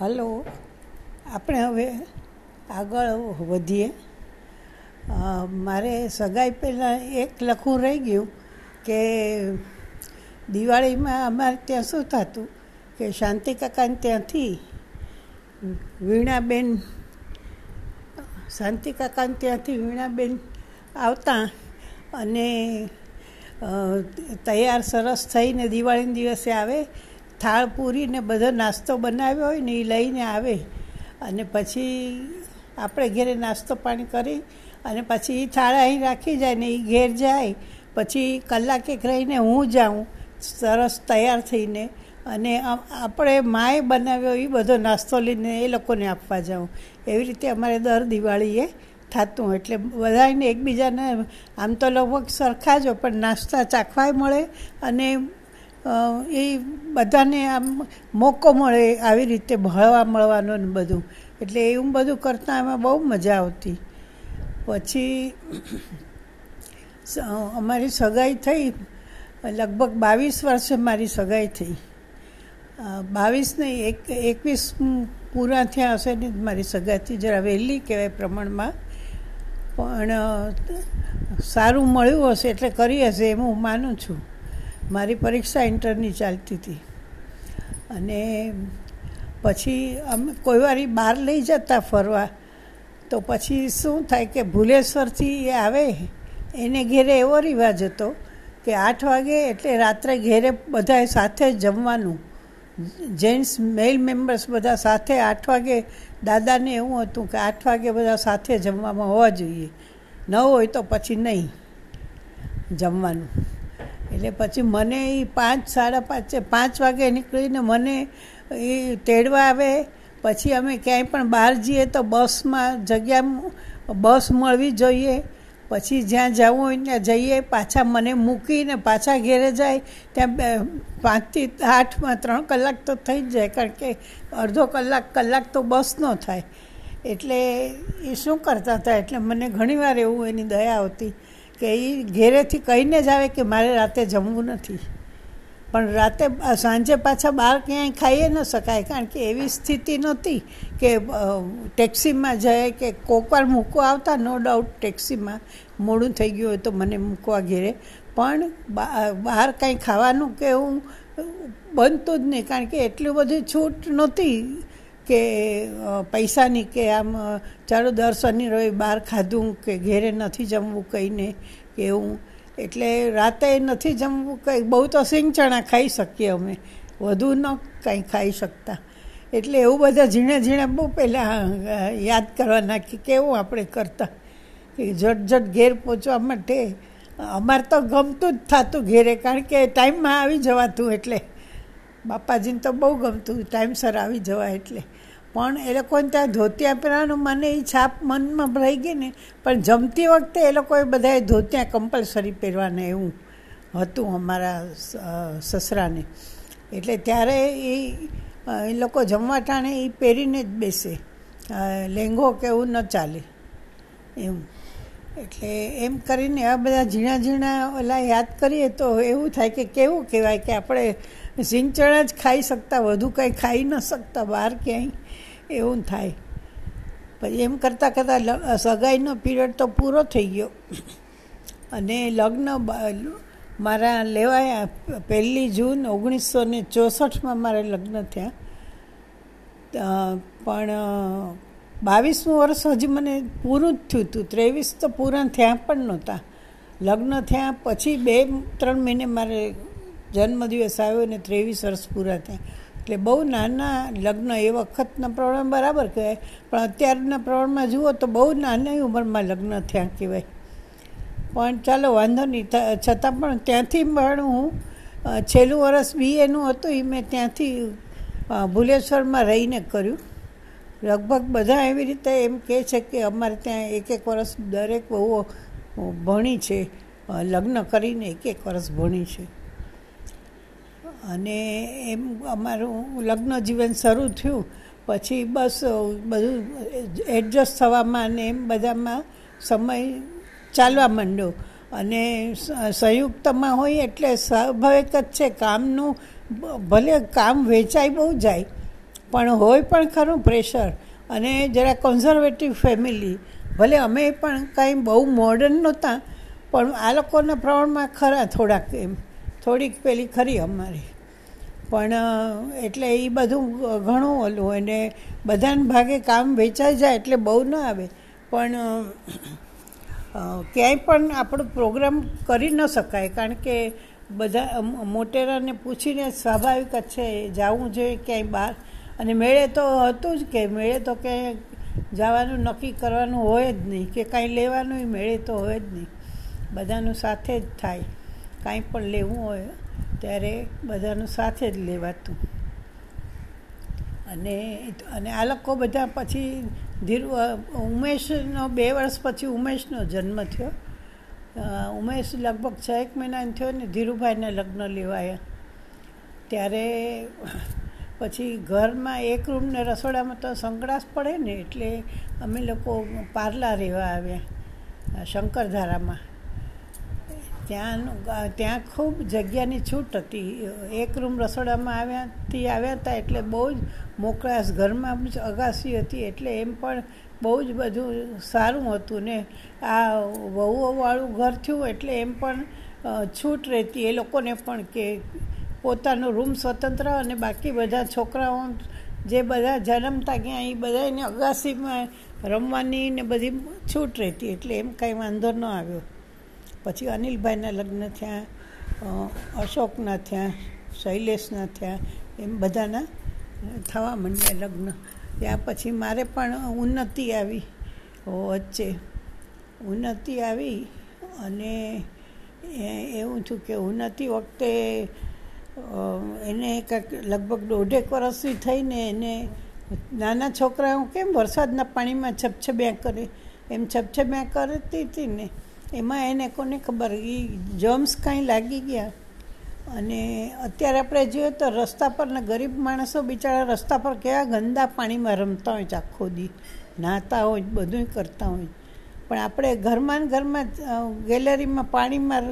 Hello. આપણે હવે આગળ વધીએ. મારે સગાઈ પહેલાં એક લખવું રહી ગયું કે દિવાળીમાં અમારે ત્યાં શું થતું કે શાંતિ કાકાને ત્યાંથી વીણાબેન, શાંતિ કાકાને ત્યાંથી વીણાબેન આવતા અને તૈયાર સરસ થઈને દિવાળીના દિવસે આવે થાળ પૂરીને બધો નાસ્તો બનાવ્યો હોય ને એ લઈને આવે. અને પછી આપણે ઘેરે નાસ્તો પાણી કરી અને પછી એ થાળ અહીં રાખી જાય ને એ ઘેર જાય. પછી કલાક એક રહીને હું જાઉં, સરસ તૈયાર થઈને. અને આપણે માએ બનાવ્યો એ બધો નાસ્તો લઈને એ લોકોને આપવા જાઉં. એવી રીતે અમારે દર દિવાળીએ થતું એટલે બધાને એકબીજાને, આમ તો લગભગ સરખા જ પણ નાસ્તા ચાખવાય મળે અને એ બધાને આમ મોકો મળે આવી રીતે ભળવા મળવાનો ને બધું. એટલે એવું બધું કરતાં એમાં બહુ મજા આવતી. પછી અમારી સગાઈ થઈ. લગભગ બાવીસ વર્ષે મારી સગાઈ થઈ. બાવીસ નહીં, એક, એકવીસ પૂરા થયા હશે ને મારી સગાઈથી જરા વહેલી કહેવાય પ્રમાણમાં. પણ સારું મળ્યું હશે એટલે કરી હશે એમ હું માનું છું. મારી પરીક્ષા ઇન્ટરની ચાલતી હતી. અને પછી અમે કોઈ વાર બહાર લઈ જતા ફરવા, તો પછી શું થાય કે ભુલેશ્વરથી એ આવે, એને ઘેરે એવો રિવાજ હતો કે આઠ વાગે એટલે રાત્રે ઘેરે બધાએ સાથે જમવાનું. જેન્ટ્સ, મેલ મેમ્બર્સ બધા સાથે આઠ વાગે, દાદાને એવું હતું કે આઠ વાગે બધા સાથે જમવામાં હોવા જોઈએ. ન હોય તો પછી નહીં જમવાનું. એટલે પછી મને એ પાંચ, સાડા પાંચે પાંચ વાગે નીકળીને મને એ તેડવા આવે. પછી અમે ક્યાંય પણ બહાર જઈએ તો બસમાં જગ્યા બસ મળવી જોઈએ. પછી જ્યાં જવું હોય ત્યાં જઈએ. પાછા મને મૂકીને પાછા ઘેરે જાય. ત્યાં પાંચથી આઠમાં ત્રણ કલાક તો થઈ જ જાય. કારણ કે અડધો કલાક કલાક તો બસ ન થાય. એટલે એ શું કરતા હતા? એટલે મને ઘણીવાર એવું એની દયા આવતી. કે એ ઘેરેથી કહીને જ આવે કે મારે રાતે જમવું નથી. પણ રાતે સાંજે પાછા બહાર ક્યાંય ખાઈએ ન શકાય, કારણ કે એવી સ્થિતિ નહોતી કે ટેક્સીમાં જાય કે કોકવાર મૂકવા આવતા, નો ડાઉટ ટેક્સીમાં મોડું થઈ ગયું હોય તો મને મૂકવા ઘેરે. પણ બહાર કાંઈ ખાવાનું કે એવું બનતું જ નહીં, કારણ કે એટલી બધી છૂટ નહોતી. કે પૈસાની કે આમ ચાલો દર શનિ રવિ બહાર ખાધું કે ઘેરે નથી જમવું કહીને કે એવું. એટલે રાતે નથી જમવું કંઈ, બહુ તો સિંગ ચણા ખાઈ શકીએ અમે. વધુ ન કંઈ ખાઈ શકતા. એટલે એવું બધા ઝીણે ઝીણે બહુ પહેલાં યાદ કરવા નાખી કેવું આપણે કરતા. કે ઝટ ઝટ ઘેર પહોંચવા માટે. અમારે તો ગમતું જ થતું ઘેરે, કારણ કે ટાઈમમાં આવી જવાતું એટલે. બાપાજીને તો બહુ ગમતું ટાઈમસર આવી જવાય એટલે. પણ એ લોકોને ત્યાં ધોતિયા પહેરવાનું મને એ છાપ મનમાં રહી ગઈ ને, પણ જમતી વખતે એ લોકોએ બધાએ ધોતિયા કમ્પલસરી પહેરવાને એવું હતું અમારા સસરાને. એટલે ત્યારે એ એ લોકો જમવા ટાણે એ પહેરીને જ બેસે. લેંઘો કે એવું ન ચાલે. એવું એટલે એમ કરીને આ બધા ઝીણા ઝીણા ઓલા યાદ કરીએ તો એવું થાય કે કેવું કહેવાય કે આપણે સિંગચણા જ ખાઈ શકતા, વધુ કંઈ ખાઈ ન શકતા, બહાર ક્યાંય એવું થાય. પછી એમ કરતાં કરતાં સગાઈનો પિરિયડ તો પૂરો થઈ ગયો. અને લગ્ન મારા લેવાયા, પહેલી જૂન ઓગણીસો ને ચોસઠમાં મારે લગ્ન થયા. પણ બાવીસમું વર્ષ હજી મને પૂરું જ થયું હતું. ત્રેવીસ તો પૂરા થયા પણ નહોતા. લગ્ન થયા પછી બે, ત્રણ મહિને મારે જન્મદિવસ આવ્યો ને ત્રેવીસ વર્ષ પૂરા થયા. એટલે બહુ નાના લગ્ન એ વખતના પ્રમાણ બરાબર કહેવાય. પણ અત્યારના પ્રમાણમાં જુઓ તો બહુ નાની ઉંમરમાં લગ્ન થયા કહેવાય. પણ ચાલો વાંધો નહીં. છતાં પણ ત્યાંથી પણ હું છેલ્લું વર્ષ બીએનું હતું એ મેં ત્યાંથી ભુલેશ્વરમાં રહીને કર્યું. લગભગ બધા એવી રીતે એમ કહે છે કે અમારે ત્યાં એક એક વર્ષ દરેક બહુ ભણી છે લગ્ન કરીને એક એક વર્ષ ભણી છે. અને એમ અમારું લગ્ન જીવન શરૂ થયું. પછી બસ બધું એડજસ્ટ થવામાં અને એમ બધામાં સમય ચાલવા માંડ્યો. અને સંયુક્તમાં હોય એટલે સ્વાભાવિક જ છે, કામનું ભલે કામ વેચાઈ બહુ જાય, પણ હોય પણ ખરું પ્રેશર અને જરા કન્ઝર્વેટિવ ફેમિલી ભલે અમે પણ કાંઈ બહુ મોડર્ન નહોતા, પણ આ લોકોના પ્રમાણમાં ખરા થોડાક એમ. થોડીક પેલી ખરી અમારી. પણ એટલે એ બધું ઘણું ઓલું અને બધાને ભાગે કામ વેચાઈ જાય એટલે બહુ ન આવે. પણ ક્યાંય પણ આપણો પ્રોગ્રામ કરી ન શકાય. કારણ કે બધા મોટેરાને પૂછીને સ્વાભાવિક જ છે, જવું જોઈએ ક્યાંય બહાર. અને મેળે તો હતું જ કે, મેળે તો ક્યાંય જવાનું નક્કી કરવાનું હોય જ નહીં. કે કાંઈ લેવાનું મેળે તો હોય જ નહીં. બધાનું સાથે જ થાય. કાંઈ પણ લેવું હોય, ત્યારે બધાનું સાથે જ લેવાતું. અને અને આ લોકો બધા પછી ધીરુ ઉમેશનો, બે વર્ષ પછી ઉમેશનો જન્મ થયો. ઉમેશ લગભગ છ એક મહિનાનો થયો ને ધીરુભાઈના લગ્ન લેવાયા. ત્યારે પછી ઘરમાં એક રૂમને રસોડામાં તો સંકળાશ પડે ને એટલે અમે લોકો પાર્લા રહેવા આવ્યા, શંકરધારામાં. ત્યાં ત્યાં ખૂબ જગ્યાની છૂટ હતી. એક રૂમ રસોડામાં આવ્યાથી આવ્યા હતા એટલે બહુ જ મોકળાશ ઘરમાં જ અગાસી હતી એટલે એમ પણ બહુ જ બધું સારું હતું ને. આ વહુઓવાળું ઘર થયું એટલે એમ પણ છૂટ રહેતી. એ લોકોને પણ કે પોતાનો રૂમ સ્વતંત્ર અને બાકી બધા છોકરાઓ જે બધા જન્મતા ગયા એ બધા એને અગાસીમાં રમવાની ને બધી છૂટ રહેતી. એટલે એમ કાંઈ વાંધો ન આવ્યો. પછી અનિલભાઈના લગ્ન થયા અશોકના થયા, શૈલેષના થયા, એમ બધાના થવા માંડ્યા લગ્ન. ત્યાં પછી મારે પણ ઉન્નતિ આવી વચ્ચે. ઉન્નતિ આવી અને એવું થયું કે ઉન્નતિ વખતે એને કંઈક લગભગ દોઢેક વરસથી થઈને એને નાના છોકરાઓ કેમ વરસાદના પાણીમાં છપછબ્યા કરે? એમ છપછબ્યા કરતી હતી ને. એમાં એને કોને ખબર? એ જમ્સ કાંઈ લાગી ગયા. અને અત્યારે આપણે જોઈએ તો રસ્તા પર ને ગરીબ માણસો બિચારા રસ્તા પર કેવા ગંદા પાણીમાં રમતા હોય છે આખો દી. નાહતા હોય બધું કરતા હોય. પણ આપણે ઘરમાં ઘરમાં ગેલેરીમાં પાણીમાં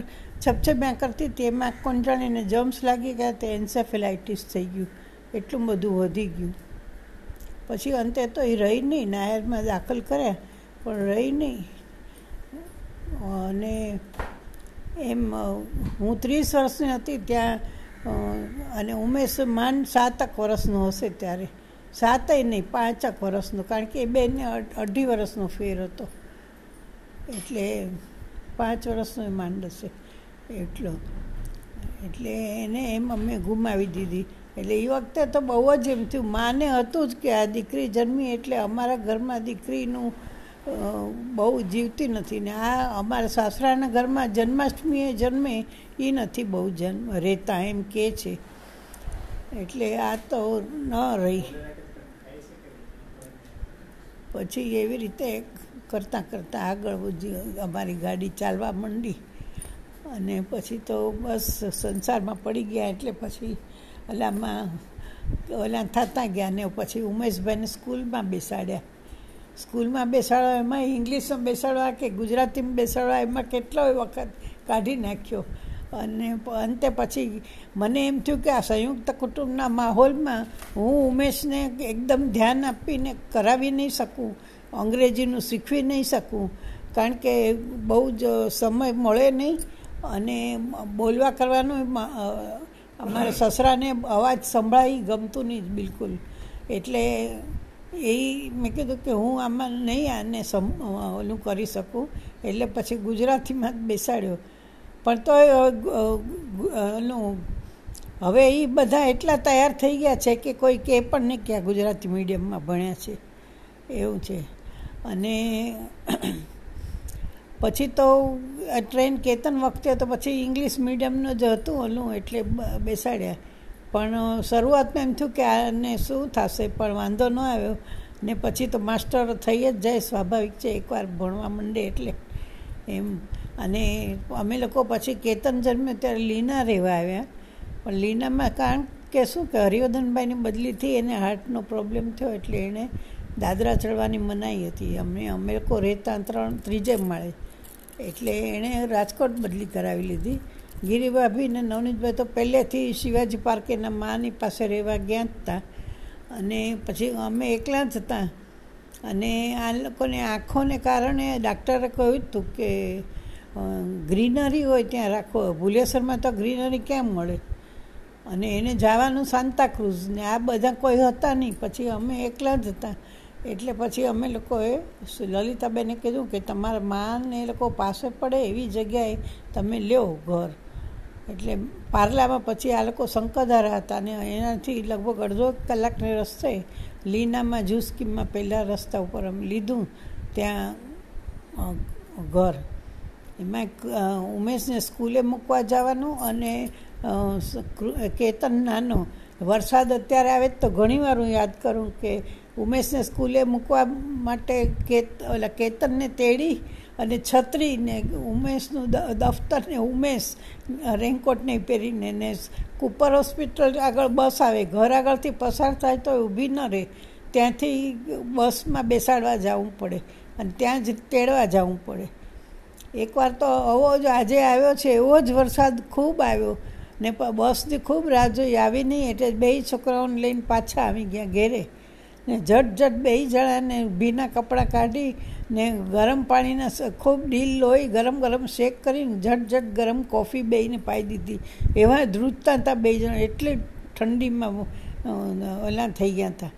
છપછપ્યા કરતી હતી, એમાં કોણ જાણીને જમ્સ લાગી ગયા તે એન્સેફેલાઇટિસ થઈ ગયું. એટલું બધું વધી ગયું. પછી અંતે તો એ રહી નહીં, નાયરમાં દાખલ કર્યા, પણ રહી નહીં. અને એમ હું ત્રીસ વર્ષની હતી ત્યાં અને ઉમેશ માન સાતક વર્ષનો હશે ત્યારે. સાતય નહીં, પાંચક વર્ષનો, કારણ કે એ બેને અઢી વર્ષનો ફેર હતો. એટલે પાંચ વર્ષનો એ માંડ હશે. એટલો. એટલે એને એમ અમે ગુમાવી દીધી. એટલે એ વખતે તો બહુ જ એમ થયું. માને હતું જ કે આ દીકરી જન્મી એટલે અમારા ઘરમાં દીકરીનું બહુ જીવતી નથી. ને આ અમારા સાસરાના ઘરમાં જન્માષ્ટમીએ જન્મે એ નથી બહુ જન્મ રહેતા એમ કે છે. એટલે આ તો ન રહી. પછી એવી રીતે કરતાં કરતાં આગળ અમારી ગાડી ચાલવા માંડી. અને પછી તો બસ સંસારમાં પડી ગયા એટલે પછી ઓલામાં ઓલા થતા ગયા ને પછી ઉમેશભાઈને સ્કૂલમાં બેસાડ્યા. સ્કૂલમાં બેસાડવા એમાં ઇંગ્લિશમાં બેસાડવા કે ગુજરાતીમાં બેસાડવા એમાં કેટલો વખત કાઢી નાખ્યો. અને અંતે પછી મને એમ થયું કે આ સંયુક્ત કુટુંબના માહોલમાં હું ઉમેશને એકદમ ધ્યાન આપીને કરાવી નહીં શકું, અંગ્રેજીનું શીખવી નહીં શકું, કારણ કે બહુ જ સમય મળે નહીં. અને બોલવા કરવાનું અમારા સસરાને અવાજ સંભળાઈ ગમતું નહીં બિલકુલ. એટલે એ મેં કીધું કે હું આમાં નહીં આને સમ, ઓલું કરી શકું. એટલે પછી ગુજરાતીમાં જ બેસાડ્યો. પણ તો ઓલું, હવે એ બધા એટલા તૈયાર થઈ ગયા છે કે કોઈ કે પણ નહીં કે ગુજરાતી મીડિયમમાં ભણ્યા છે. એવું છે. અને પછી તો ટ્રેન કેતન વખતે તો પછી ઇંગ્લિશ મીડિયમનું જ હતું ઓલું, એટલે બેસાડ્યા. પણ શરૂઆતમાં એમ થયું કે આને શું થશે, પણ વાંધો ન આવ્યો. ને પછી તો માસ્ટર થઈ જ જાય, સ્વાભાવિક છે, એકવાર ભણવા માંડે એટલે. એમ. અને અમે લોકો પછી કેતન જન્મ્યો ત્યારે લીના રહેવા આવ્યા. પણ લીનામાં કારણ કે શું કે હરિવર્ધનભાઈની બદલીથી એને હાર્ટનો પ્રોબ્લેમ થયો એટલે એણે દાદરા ચડવાની મનાઈ હતી. અમે અમે લોકો રહેતા ત્રણ ત્રીજે માળે. એટલે એણે રાજકોટ બદલી કરાવી લીધી. ગિરિભાભી ને નવનીતભાઈ તો પહેલેથી શિવાજી પાર્કેના માની પાસે રહેવા ગયા જ હતા અને પછી અમે એકલા જ હતા. અને આ લોકોને આંખોને કારણે ડાક્ટરે કહ્યું હતું કે ગ્રીનરી હોય ત્યાં રાખો. ભુલેસરમાં તો ગ્રીનરી કેમ મળે? અને એને જવાનું સાંતાક્રુઝ ને આ બધા કોઈ હતા નહીં. પછી અમે એકલા જ હતા. એટલે પછી અમે લોકોએ લલિતાબેને કીધું કે તમારા માને એ લોકો પાસે પડે એવી જગ્યાએ તમે લ્યો ઘર. એટલે પાર્લામાં પછી આ લોકો શંકરધારા હતા અને એનાથી લગભગ અડધો કલાકને રસ્તે લીનામાં જ્યુસ પહેલાં રસ્તા ઉપર અમે લીધું ત્યાં ઘર. એમાં ઉમેશને સ્કૂલે મૂકવા જવાનું અને કેતન નાનો, વરસાદ અત્યારે આવે તો ઘણીવાર હું યાદ કરું કે ઉમેશને સ્કૂલે મૂકવા માટે કેત, ઓલા કેતનને તેડી અને છત્રીને ઉમેશનું દફતરને ઉમેશ રેનકોટ નહીં પહેરીને ને કુપર હોસ્પિટલ આગળ બસ આવે, ઘર આગળથી પસાર થાય તો ઊભી ન રહે. ત્યાંથી બસમાં બેસાડવા જવું પડે અને ત્યાં જ તેડવા જવું પડે. એકવાર તો આવો જ, આજે આવ્યો છે, એવો જ વરસાદ ખૂબ આવ્યો. ને બસની ખૂબ રાહ જોઈ, આવી નહીં, એટલે બે છોકરાઓને લઈને પાછા આવી ગયા ઘેરે. ને ઝટ ઝટ બે જણાને ભીના કપડાં કાઢી ને ગરમ પાણીના ખૂબ ડીલ લોહી ગરમ ગરમ શેક કરીને ઝટ ઝટ ગરમ કોફી બેયને પાઈ દીધી. એવા ધ્રુજતા હતા બે જણા, એટલી ઠંડીમાં ઓલા થઈ ગયા હતા.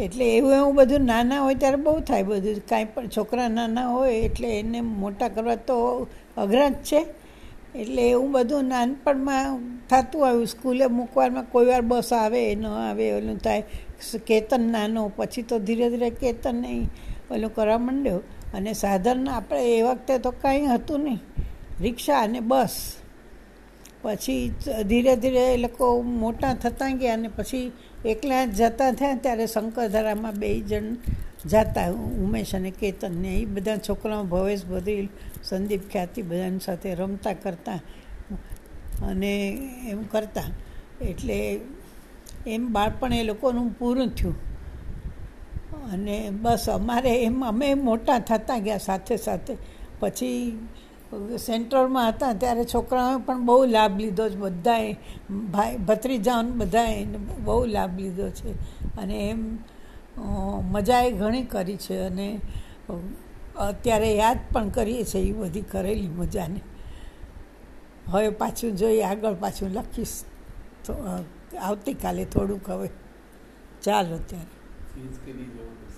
એટલે એવું એવું બધું નાના હોય ત્યારે બહુ થાય બધું. કાંઈ પણ છોકરા નાના હોય એટલે એને મોટા કરવા તો અઘરા જ છે. એટલે એવું બધું નાનપણમાં થતું આવ્યું. સ્કૂલે મૂકવામાં કોઈ વાર બસ આવે, ન આવે, ઓલું થાય. કેતન નાનો, પછી તો ધીરે ધીરે કેતન નહીં. ઓલું કરવા માંડ્યો અને સાધન આપણે એ વખતે તો કાંઈ હતું નહીં. રિક્ષા અને બસ. પછી ધીરે ધીરે એ લોકો મોટા થતા ગયા અને પછી એકલા જતા થયા ત્યારે શંકરધરામાં બે જણ જતા, ઉમેશ અને કેતનને એ બધા છોકરાઓ ભવેશ બધી સંદીપ ખ્યાતિ બધાની સાથે રમતા કરતા અને એમ કરતા. એટલે એમ બાળપણ એ લોકોનું પૂરું થયું. અને બસ અમારે એમ, અમે મોટા થતા ગયા સાથે સાથે. પછી સેન્ટરમાં હતા ત્યારે છોકરાઓએ પણ બહુ લાભ લીધો છે. બધાએ, ભાઈ, ભત્રીજાઓને બધાએ બહુ લાભ લીધો છે. અને એમ મજાએ ઘણી કરી છે. અને અત્યારે યાદ પણ કરીએ છીએ એ બધી કરેલી મજાને. હવે પાછું જોઈએ, આગળ પાછું લખીશ. આવતીકાલે થોડુંક હવે. ચાલો ત્યારે. चीज़ के लिए ज़रूरत